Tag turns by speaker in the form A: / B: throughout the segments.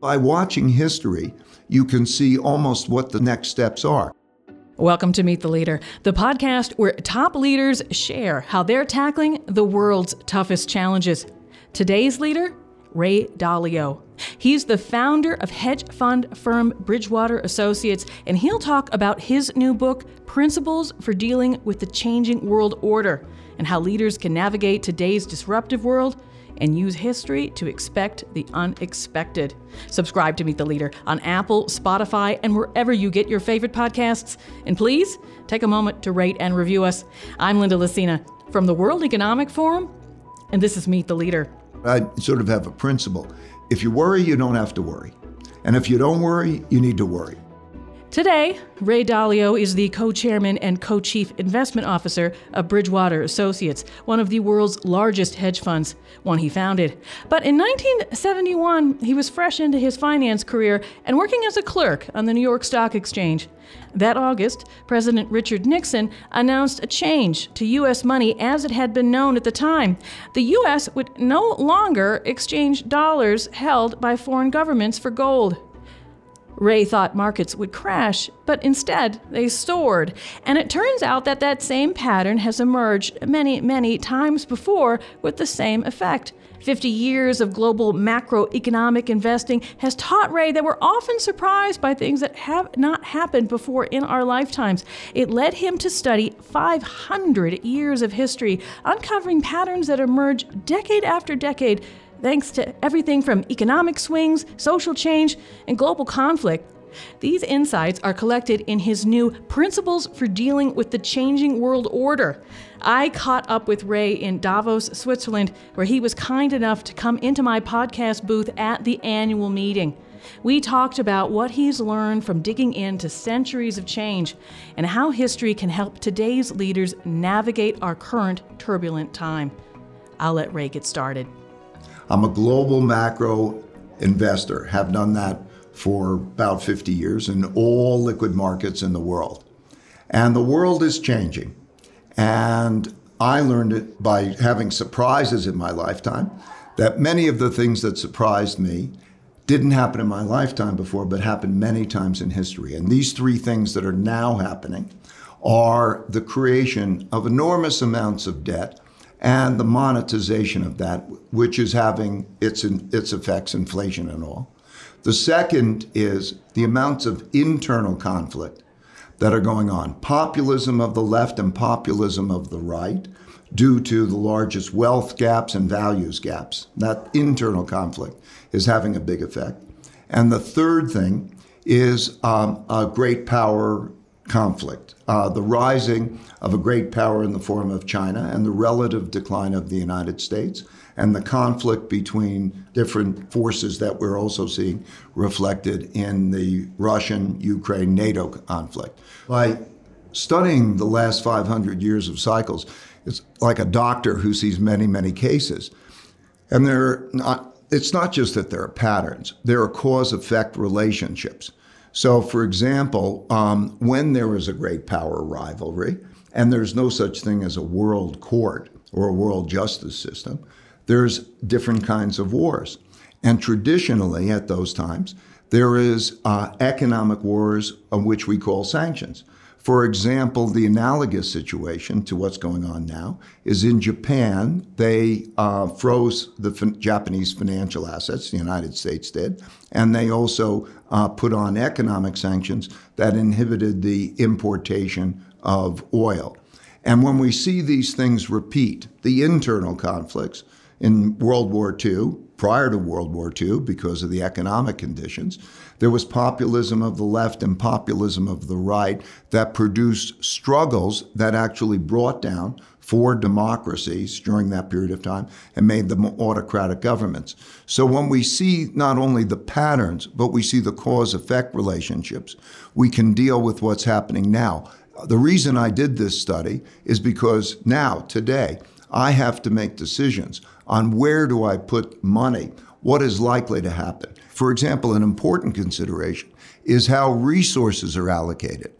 A: By watching history, you can see almost what the next steps are.
B: Welcome to Meet the Leader, the podcast where top leaders share how they're tackling the world's toughest challenges. Today's leader, Ray Dalio. He's the founder of hedge fund firm Bridgewater Associates, and he'll talk about his new book, Principles for Dealing with the Changing World Order, and how leaders can navigate today's disruptive world and use history to expect the unexpected. Subscribe to Meet the Leader on Apple, Spotify, and wherever you get your favorite podcasts. And please take a moment to rate and review us. I'm Linda Lacina from the World Economic Forum, and this is Meet the Leader.
A: I sort of have a principle. If you worry, you don't have to worry. And if you don't worry, you need to worry.
B: Today, Ray Dalio is the co chairman and co chief investment officer of Bridgewater Associates, one of the world's largest hedge funds, one he founded. But in 1971, he was fresh into his finance career and working as a clerk on the New York Stock Exchange. That August, President Richard Nixon announced a change to U.S. money as it had been known at the time. The U.S. would no longer exchange dollars held by foreign governments for gold. Ray thought markets would crash, but instead they soared. And it turns out that that same pattern has emerged many, many times before with the same effect. 50 years of global macroeconomic investing has taught Ray that we're often surprised by things that have not happened before in our lifetimes. It led him to study 500 years of history, uncovering patterns that emerge decade after decade thanks to everything from economic swings, social change, and global conflict. These insights are collected in his new Principles for Dealing with the Changing World Order. I caught up with Ray in Davos, Switzerland, where he was kind enough to come into my podcast booth at the annual meeting. We talked about what he's learned from digging into centuries of change and how history can help today's leaders navigate our current turbulent time. I'll let Ray get started.
A: I'm a global macro investor, have done that for about 50 years in all liquid markets in the world. And the world is changing. And I learned it by having surprises in my lifetime, that many of the things that surprised me didn't happen in my lifetime before, but happened many times in history. And these three things that are now happening are the creation of enormous amounts of debt and the monetization of that, which is having its, its effects, inflation and all. The second is the amounts of internal conflict that are going on populism of the left and populism of the right due to the largest wealth gaps and values gaps. That internal conflict is having a big effect. And the third thing is um, a great power conflict, uh, the rising of a great power in the form of China and the relative decline of the United States, and the conflict between different forces that we're also seeing reflected in the Russian Ukraine NATO conflict. By studying the last 500 years of cycles, it's like a doctor who sees many, many cases. And they're not, it's not just that there are patterns, there are cause effect relationships. So, for example, um, when there is a great power rivalry, and there's no such thing as a world court or a world justice system, there's different kinds of wars. And traditionally, at those times, there is uh, economic wars, of which we call sanctions. For example, the analogous situation to what's going on now is in Japan, they uh, froze the fin- Japanese financial assets, the United States did, and they also uh, put on economic sanctions that inhibited the importation of oil. And when we see these things repeat, the internal conflicts in World War II, prior to World War II, because of the economic conditions, there was populism of the left and populism of the right that produced struggles that actually brought down four democracies during that period of time and made them autocratic governments. So when we see not only the patterns, but we see the cause effect relationships, we can deal with what's happening now. The reason I did this study is because now, today, I have to make decisions on where do I put money, what is likely to happen. For example, an important consideration is how resources are allocated.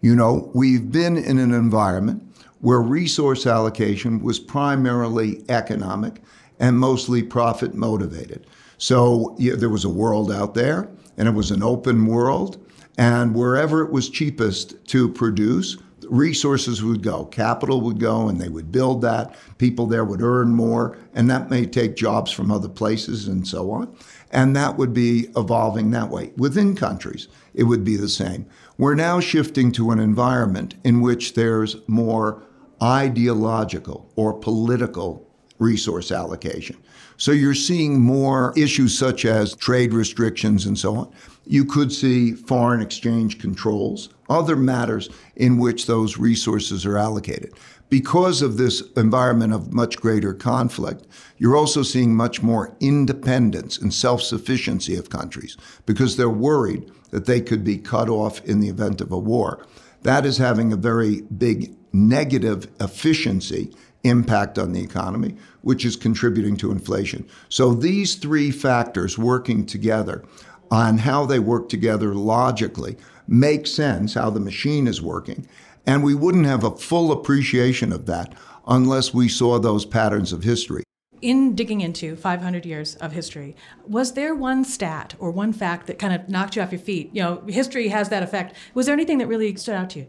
A: You know, we've been in an environment where resource allocation was primarily economic and mostly profit motivated. So yeah, there was a world out there, and it was an open world. And wherever it was cheapest to produce, resources would go, capital would go, and they would build that. People there would earn more, and that may take jobs from other places and so on. And that would be evolving that way. Within countries, it would be the same. We're now shifting to an environment in which there's more ideological or political resource allocation. So you're seeing more issues such as trade restrictions and so on. You could see foreign exchange controls, other matters in which those resources are allocated. Because of this environment of much greater conflict, you're also seeing much more independence and self sufficiency of countries because they're worried that they could be cut off in the event of a war. That is having a very big negative efficiency impact on the economy, which is contributing to inflation. So these three factors working together on how they work together logically make sense, how the machine is working. And we wouldn't have a full appreciation of that unless we saw those patterns of history.
B: In digging into 500 years of history, was there one stat or one fact that kind of knocked you off your feet? You know, history has that effect. Was there anything that really stood out to you?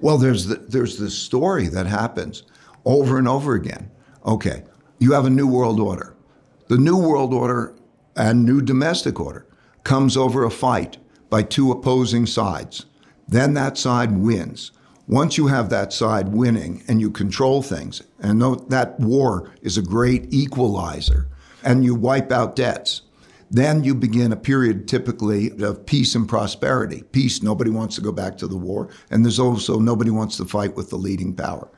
A: Well, there's the, there's this story that happens over and over again. Okay, you have a new world order. The new world order and new domestic order comes over a fight by two opposing sides. Then that side wins. Once you have that side winning and you control things, and that war is a great equalizer, and you wipe out debts, then you begin a period typically of peace and prosperity. Peace, nobody wants to go back to the war, and there's also nobody wants to fight with the leading power.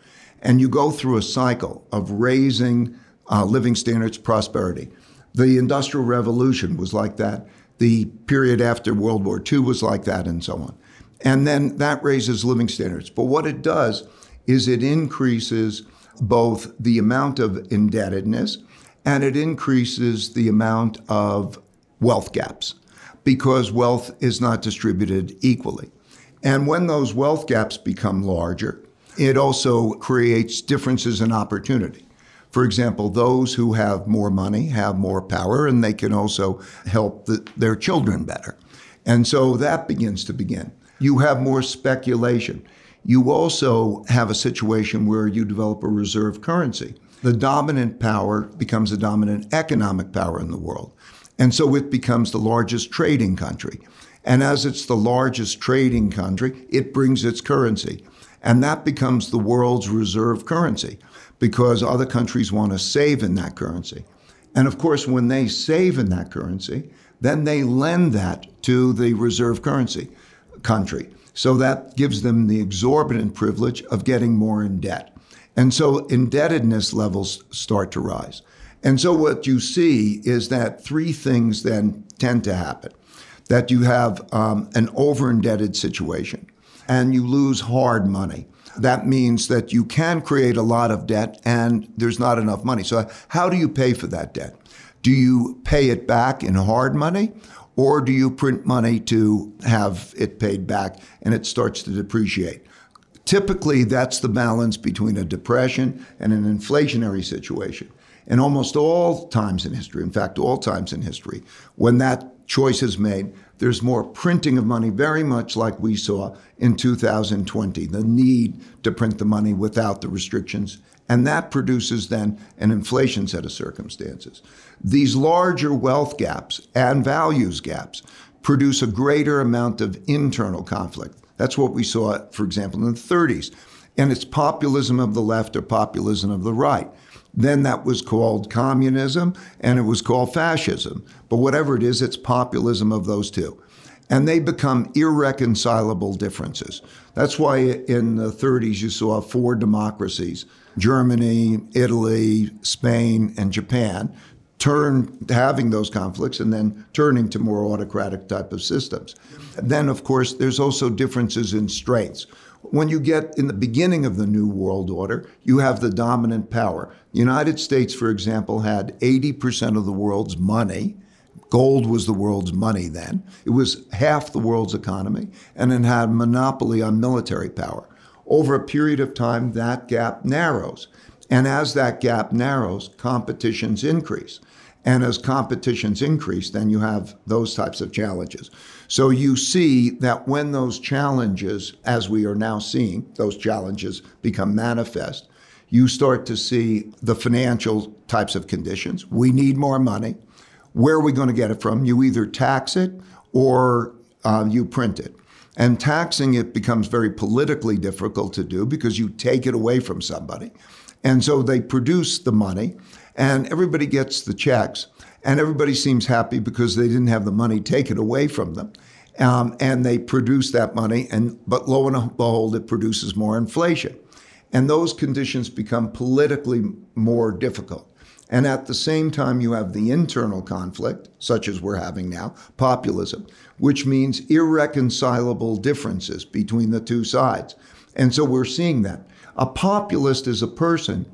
A: And you go through a cycle of raising uh, living standards, prosperity. The Industrial Revolution was like that. The period after World War II was like that, and so on. And then that raises living standards. But what it does is it increases both the amount of indebtedness and it increases the amount of wealth gaps because wealth is not distributed equally. And when those wealth gaps become larger, it also creates differences in opportunity. For example, those who have more money have more power and they can also help the, their children better. And so that begins to begin. You have more speculation. You also have a situation where you develop a reserve currency. The dominant power becomes a dominant economic power in the world. And so it becomes the largest trading country. And as it's the largest trading country, it brings its currency. And that becomes the world's reserve currency because other countries want to save in that currency. And of course, when they save in that currency, then they lend that to the reserve currency country. So that gives them the exorbitant privilege of getting more in debt. And so indebtedness levels start to rise. And so what you see is that three things then tend to happen that you have um, an over indebted situation and you lose hard money. That means that you can create a lot of debt and there's not enough money. So, how do you pay for that debt? Do you pay it back in hard money or do you print money to have it paid back and it starts to depreciate? Typically, that's the balance between a depression and an inflationary situation. In almost all times in history, in fact, all times in history, when that choice is made, there's more printing of money, very much like we saw in 2020, the need to print the money without the restrictions. And that produces then an inflation set of circumstances. These larger wealth gaps and values gaps produce a greater amount of internal conflict. That's what we saw, for example, in the 30s. And it's populism of the left or populism of the right. Then that was called communism and it was called fascism. But whatever it is, it's populism of those two. And they become irreconcilable differences. That's why in the 30s you saw four democracies Germany, Italy, Spain, and Japan turn having those conflicts and then turning to more autocratic type of systems. Then, of course, there's also differences in strengths. When you get in the beginning of the New World Order, you have the dominant power. The United States, for example, had 80% of the world's money. Gold was the world's money then. It was half the world's economy, and it had monopoly on military power. Over a period of time, that gap narrows. And as that gap narrows, competitions increase. And as competitions increase, then you have those types of challenges. So you see that when those challenges, as we are now seeing, those challenges become manifest, you start to see the financial types of conditions. We need more money. Where are we going to get it from? You either tax it or uh, you print it. And taxing it becomes very politically difficult to do because you take it away from somebody. And so they produce the money and everybody gets the checks and everybody seems happy because they didn't have the money taken away from them. Um, and they produce that money, and but lo and behold, it produces more inflation, and those conditions become politically more difficult. And at the same time, you have the internal conflict, such as we're having now, populism, which means irreconcilable differences between the two sides. And so we're seeing that. A populist is a person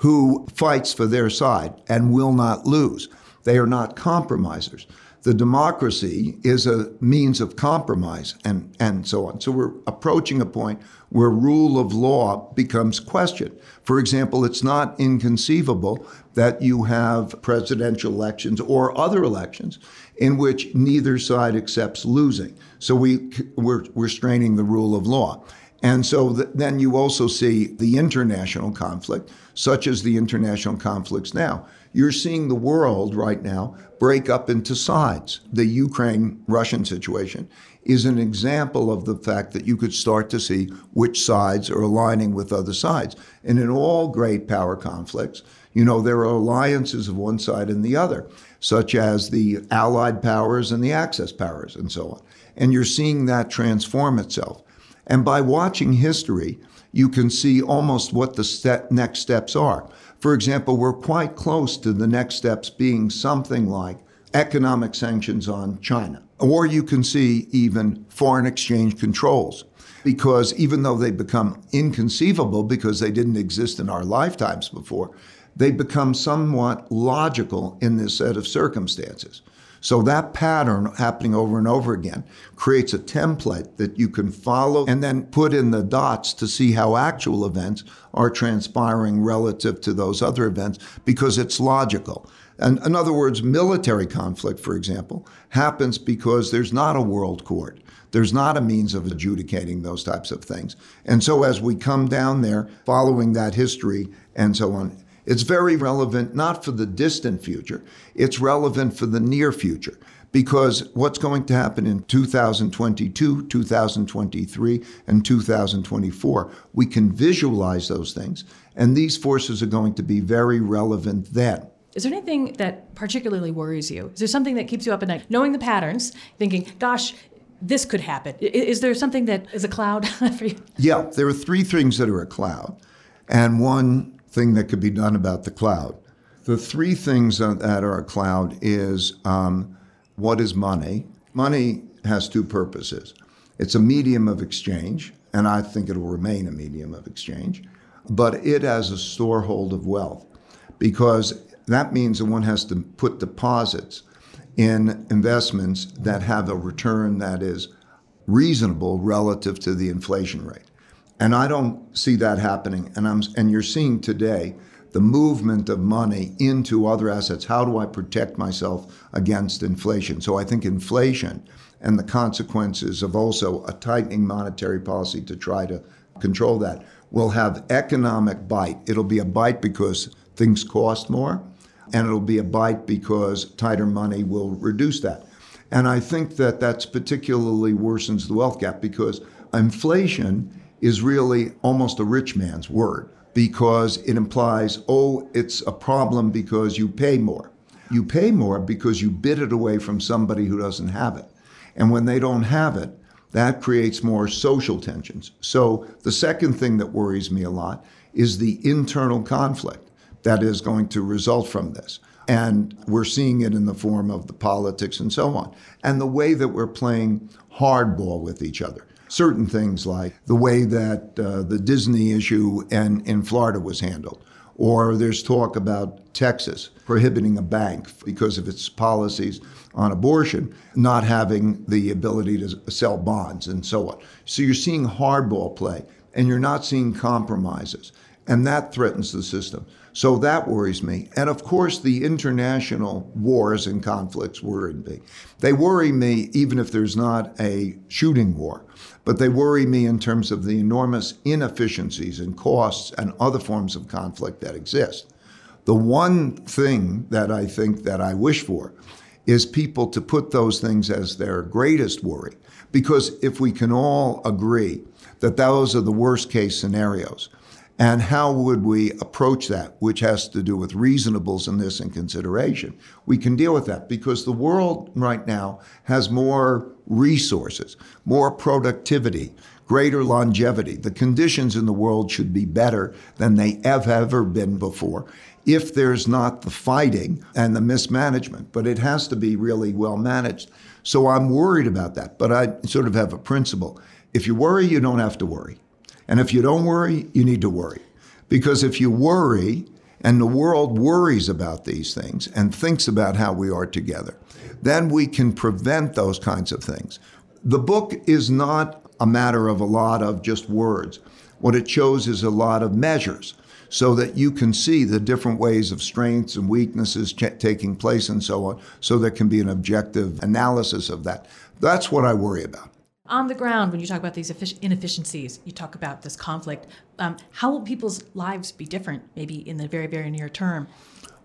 A: who fights for their side and will not lose. They are not compromisers. The democracy is a means of compromise and, and so on. So we're approaching a point where rule of law becomes questioned. For example, it's not inconceivable that you have presidential elections or other elections in which neither side accepts losing. So we, we're, we're straining the rule of law. And so th- then you also see the international conflict, such as the international conflicts now. You're seeing the world right now break up into sides. The Ukraine Russian situation is an example of the fact that you could start to see which sides are aligning with other sides. And in all great power conflicts, you know, there are alliances of one side and the other, such as the Allied powers and the Axis powers and so on. And you're seeing that transform itself. And by watching history, you can see almost what the step, next steps are. For example, we're quite close to the next steps being something like economic sanctions on China. Or you can see even foreign exchange controls. Because even though they become inconceivable because they didn't exist in our lifetimes before, they become somewhat logical in this set of circumstances. So that pattern happening over and over again creates a template that you can follow and then put in the dots to see how actual events are transpiring relative to those other events because it's logical. And in other words, military conflict, for example, happens because there's not a world court. There's not a means of adjudicating those types of things. And so as we come down there, following that history and so on, it's very relevant not for the distant future, it's relevant for the near future. Because what's going to happen in 2022, 2023, and 2024, we can visualize those things, and these forces are going to be very relevant then.
B: Is there anything that particularly worries you? Is there something that keeps you up at night? Knowing the patterns, thinking, gosh, this could happen. Is there something that is a cloud for you?
A: Yeah, there are three things that are a cloud. And one thing that could be done about the cloud. The three things that are a cloud is um, what is money? Money has two purposes. It's a medium of exchange, and I think it will remain a medium of exchange, but it as a storehold of wealth, because that means that one has to put deposits in investments that have a return that is reasonable relative to the inflation rate. And I don't see that happening. And I'm and you're seeing today the movement of money into other assets. How do I protect myself against inflation? So I think inflation and the consequences of also a tightening monetary policy to try to control that will have economic bite. It'll be a bite because things cost more, and it'll be a bite because tighter money will reduce that. And I think that that's particularly worsens the wealth gap because inflation is really almost a rich man's word because it implies, oh, it's a problem because you pay more. You pay more because you bid it away from somebody who doesn't have it. And when they don't have it, that creates more social tensions. So the second thing that worries me a lot is the internal conflict that is going to result from this. And we're seeing it in the form of the politics and so on, and the way that we're playing hardball with each other certain things like the way that uh, the Disney issue and, in Florida was handled. Or there's talk about Texas prohibiting a bank because of its policies on abortion, not having the ability to sell bonds and so on. So you're seeing hardball play and you're not seeing compromises. And that threatens the system. So that worries me. And of course, the international wars and conflicts worry me. They worry me even if there's not a shooting war, but they worry me in terms of the enormous inefficiencies and costs and other forms of conflict that exist. The one thing that I think that I wish for is people to put those things as their greatest worry. Because if we can all agree that those are the worst case scenarios, and how would we approach that, which has to do with reasonables and this in consideration? We can deal with that because the world right now has more resources, more productivity, greater longevity. The conditions in the world should be better than they have ever been before if there's not the fighting and the mismanagement, but it has to be really well managed. So I'm worried about that, but I sort of have a principle. If you worry, you don't have to worry. And if you don't worry, you need to worry. Because if you worry, and the world worries about these things and thinks about how we are together, then we can prevent those kinds of things. The book is not a matter of a lot of just words. What it shows is a lot of measures so that you can see the different ways of strengths and weaknesses ch- taking place and so on, so there can be an objective analysis of that. That's what I worry about
B: on the ground, when you talk about these inefficiencies, you talk about this conflict. Um, how will people's lives be different, maybe in the very, very near term?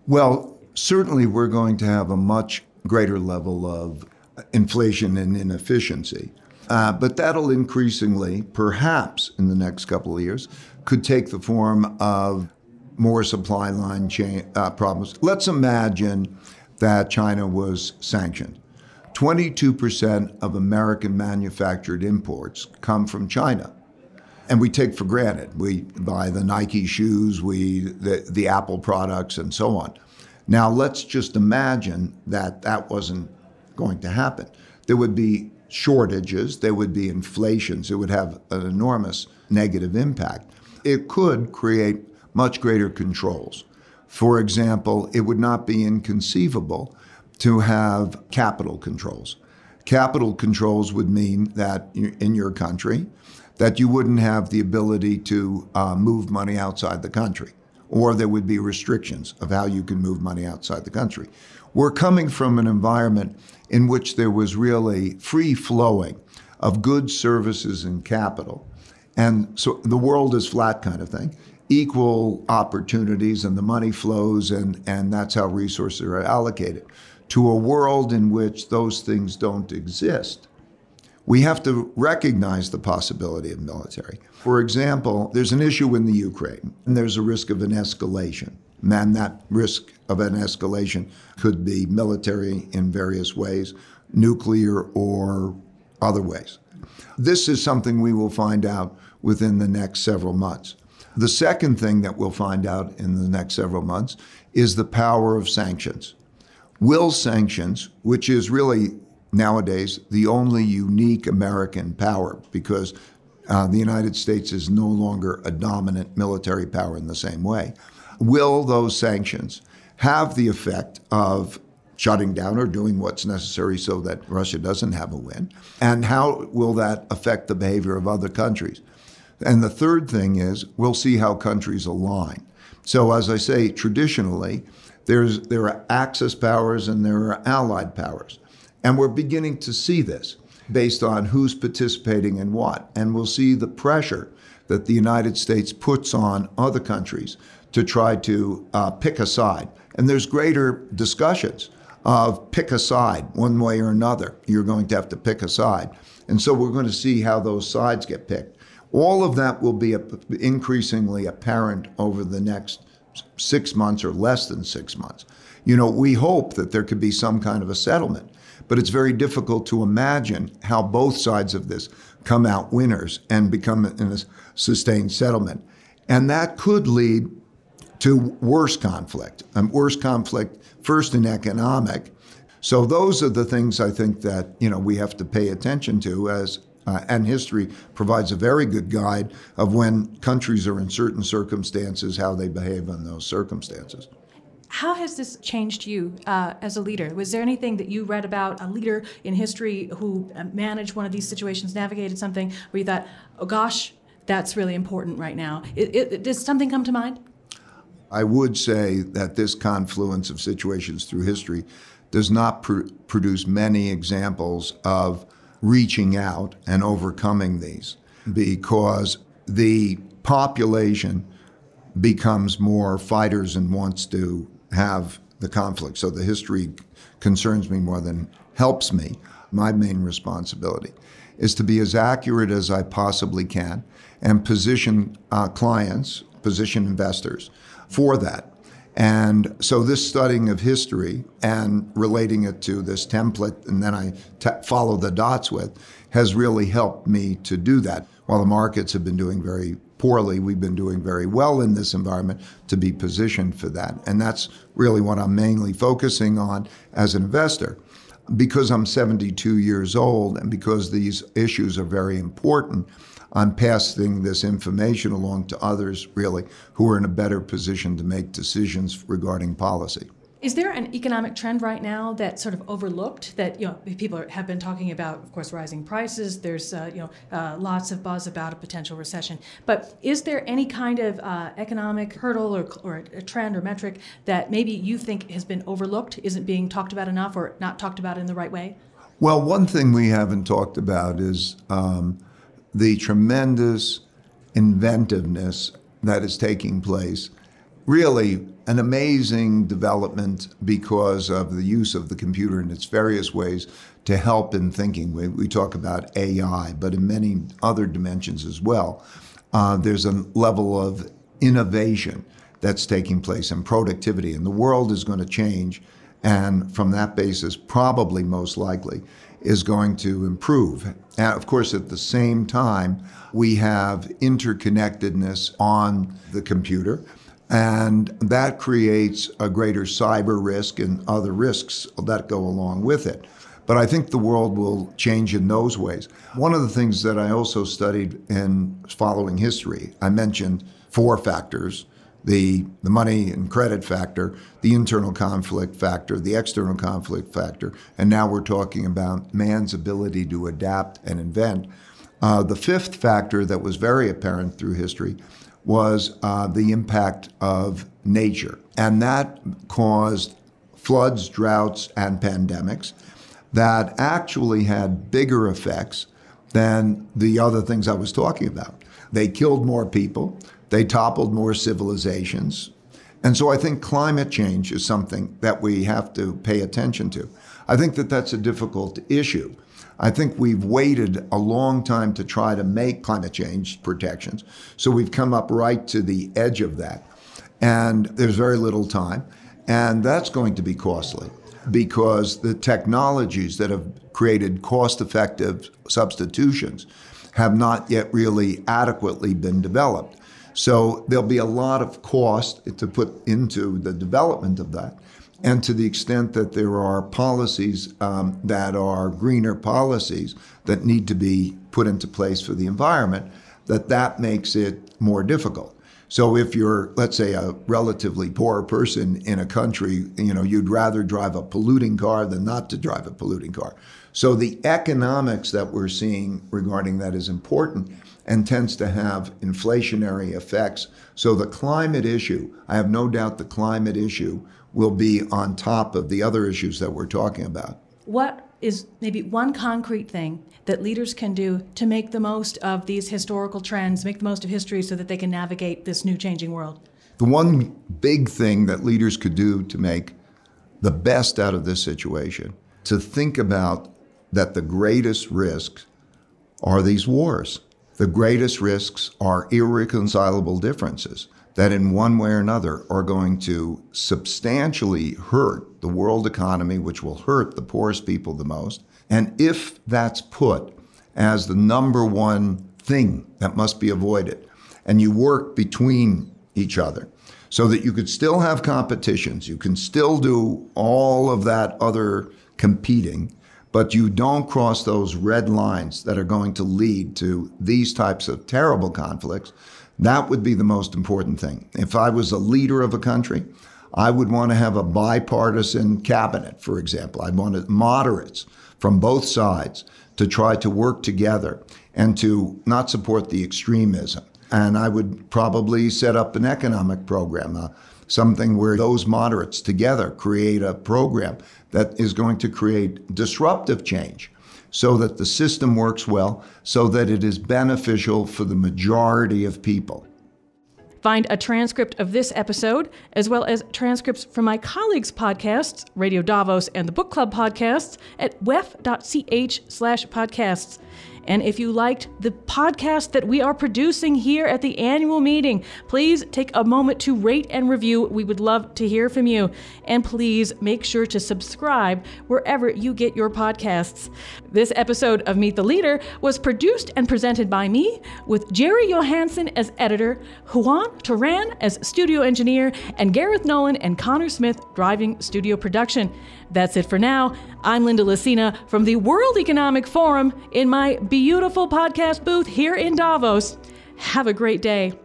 A: Well, certainly we're going to have a much greater level of inflation and inefficiency. Uh, but that'll increasingly, perhaps in the next couple of years, could take the form of more supply line chain uh, problems. Let's imagine that China was sanctioned 22% of American manufactured imports come from China. And we take for granted. We buy the Nike shoes, we the, the Apple products, and so on. Now, let's just imagine that that wasn't going to happen. There would be shortages, there would be inflations, it would have an enormous negative impact. It could create much greater controls. For example, it would not be inconceivable to have capital controls. Capital controls would mean that in your country, that you wouldn't have the ability to uh, move money outside the country, or there would be restrictions of how you can move money outside the country. We're coming from an environment in which there was really free flowing of goods, services, and capital. And so the world is flat kind of thing, equal opportunities, and the money flows, and, and that's how resources are allocated to a world in which those things don't exist, we have to recognize the possibility of military. For example, there's an issue in the Ukraine, and there's a risk of an escalation. And that risk of an escalation could be military in various ways, nuclear or other ways. This is something we will find out within the next several months. The second thing that we'll find out in the next several months is the power of sanctions will sanctions, which is really nowadays the only unique American power because uh, the United States is no longer a dominant military power in the same way. Will those sanctions have the effect of shutting down or doing what's necessary so that Russia doesn't have a win? And how will that affect the behavior of other countries? And the third thing is we'll see how countries align. So, as I say, traditionally, there's, there are Axis powers and there are allied powers. And we're beginning to see this based on who's participating in what. And we'll see the pressure that the United States puts on other countries to try to uh, pick a side. And there's greater discussions of pick a side one way or another. You're going to have to pick a side. And so we're going to see how those sides get picked. All of that will be increasingly apparent over the next six months or less than six months. You know, we hope that there could be some kind of a settlement, but it's very difficult to imagine how both sides of this come out winners and become in a sustained settlement. And that could lead to worse conflict, and worse conflict first in economic. So those are the things I think that you know we have to pay attention to as uh, and history provides a very good guide of when countries are in certain circumstances, how they behave in those circumstances.
B: How has this changed you uh, as a leader? Was there anything that you read about a leader in history who uh, managed one of these situations, navigated something where you thought, oh gosh, that's really important right now? It, it, does something come to mind?
A: I would say that this confluence of situations through history does not pr- produce many examples of reaching out and overcoming these because the population becomes more fighters and wants to have the conflict. So the history concerns me more than helps me. My main responsibility is to be as accurate as I possibly can and position uh, clients, position investors for that. And so, this studying of history and relating it to this template, and then I t- follow the dots with, has really helped me to do that. While the markets have been doing very poorly, we've been doing very well in this environment to be positioned for that. And that's really what I'm mainly focusing on as an investor. Because I'm 72 years old and because these issues are very important, I'm passing this information along to others, really, who are in a better position to make decisions regarding policy.
B: Is there an economic trend right now that's sort of overlooked that you know people are, have been talking about? Of course, rising prices. There's uh, you know uh, lots of buzz about a potential recession. But is there any kind of uh, economic hurdle or, or a trend or metric that maybe you think has been overlooked, isn't being talked about enough, or not talked about in the right way?
A: Well, one thing we haven't talked about is um, the tremendous inventiveness that is taking place. Really, an amazing development because of the use of the computer in its various ways to help in thinking. We, we talk about AI, but in many other dimensions as well. Uh, there's a level of innovation that's taking place and productivity, and the world is going to change. And from that basis, probably most likely, is going to improve. And of course, at the same time, we have interconnectedness on the computer, and that creates a greater cyber risk and other risks that go along with it. But I think the world will change in those ways. One of the things that I also studied in following history, I mentioned four factors the, the money and credit factor, the internal conflict factor, the external conflict factor, and now we're talking about man's ability to adapt and invent. Uh, the fifth factor that was very apparent through history was uh, the impact of nature, and that caused floods, droughts, and pandemics that actually had bigger effects than the other things I was talking about. They killed more people. They toppled more civilizations. And so I think climate change is something that we have to pay attention to. I think that that's a difficult issue. I think we've waited a long time to try to make climate change protections. So we've come up right to the edge of that. And there's very little time. And that's going to be costly because the technologies that have created cost effective substitutions have not yet really adequately been developed. So there'll be a lot of cost to put into the development of that. And to the extent that there are policies um, that are greener policies that need to be put into place for the environment, that that makes it more difficult. So if you're, let's say, a relatively poor person in a country, you know, you'd rather drive a polluting car than not to drive a polluting car. So the economics that we're seeing regarding that is important and tends to have inflationary effects. So the climate issue, I have no doubt the climate issue will be on top of the other issues that we're talking about.
B: What is maybe one concrete thing that leaders can do to make the most of these historical trends, make the most of history so that they can navigate this new changing world?
A: The one big thing that leaders could do to make the best out of this situation, to think about that the greatest risks are these wars. The greatest risks are irreconcilable differences that, in one way or another, are going to substantially hurt the world economy, which will hurt the poorest people the most. And if that's put as the number one thing that must be avoided, and you work between each other so that you could still have competitions, you can still do all of that other competing, but you don't cross those red lines that are going to lead to these types of terrible conflicts, that would be the most important thing. If I was a leader of a country, I would want to have a bipartisan cabinet, for example. I'd want moderates from both sides to try to work together and to not support the extremism. And I would probably set up an economic program, something where those moderates together create a program that is going to create disruptive change so that the system works well, so that it is beneficial for the majority of people.
B: Find a transcript of this episode, as well as transcripts from my colleagues' podcasts, Radio Davos and the Book Club podcasts, at wef.ch slash podcasts. And if you liked the podcast that we are producing here at the annual meeting, please take a moment to rate and review. We would love to hear from you. And please make sure to subscribe wherever you get your podcasts. This episode of Meet the Leader was produced and presented by me, with Jerry Johansson as editor, Juan Turan as studio engineer, and Gareth Nolan and Connor Smith driving studio production. That's it for now. I'm Linda Lacina from the World Economic Forum in my beautiful podcast booth here in Davos. Have a great day.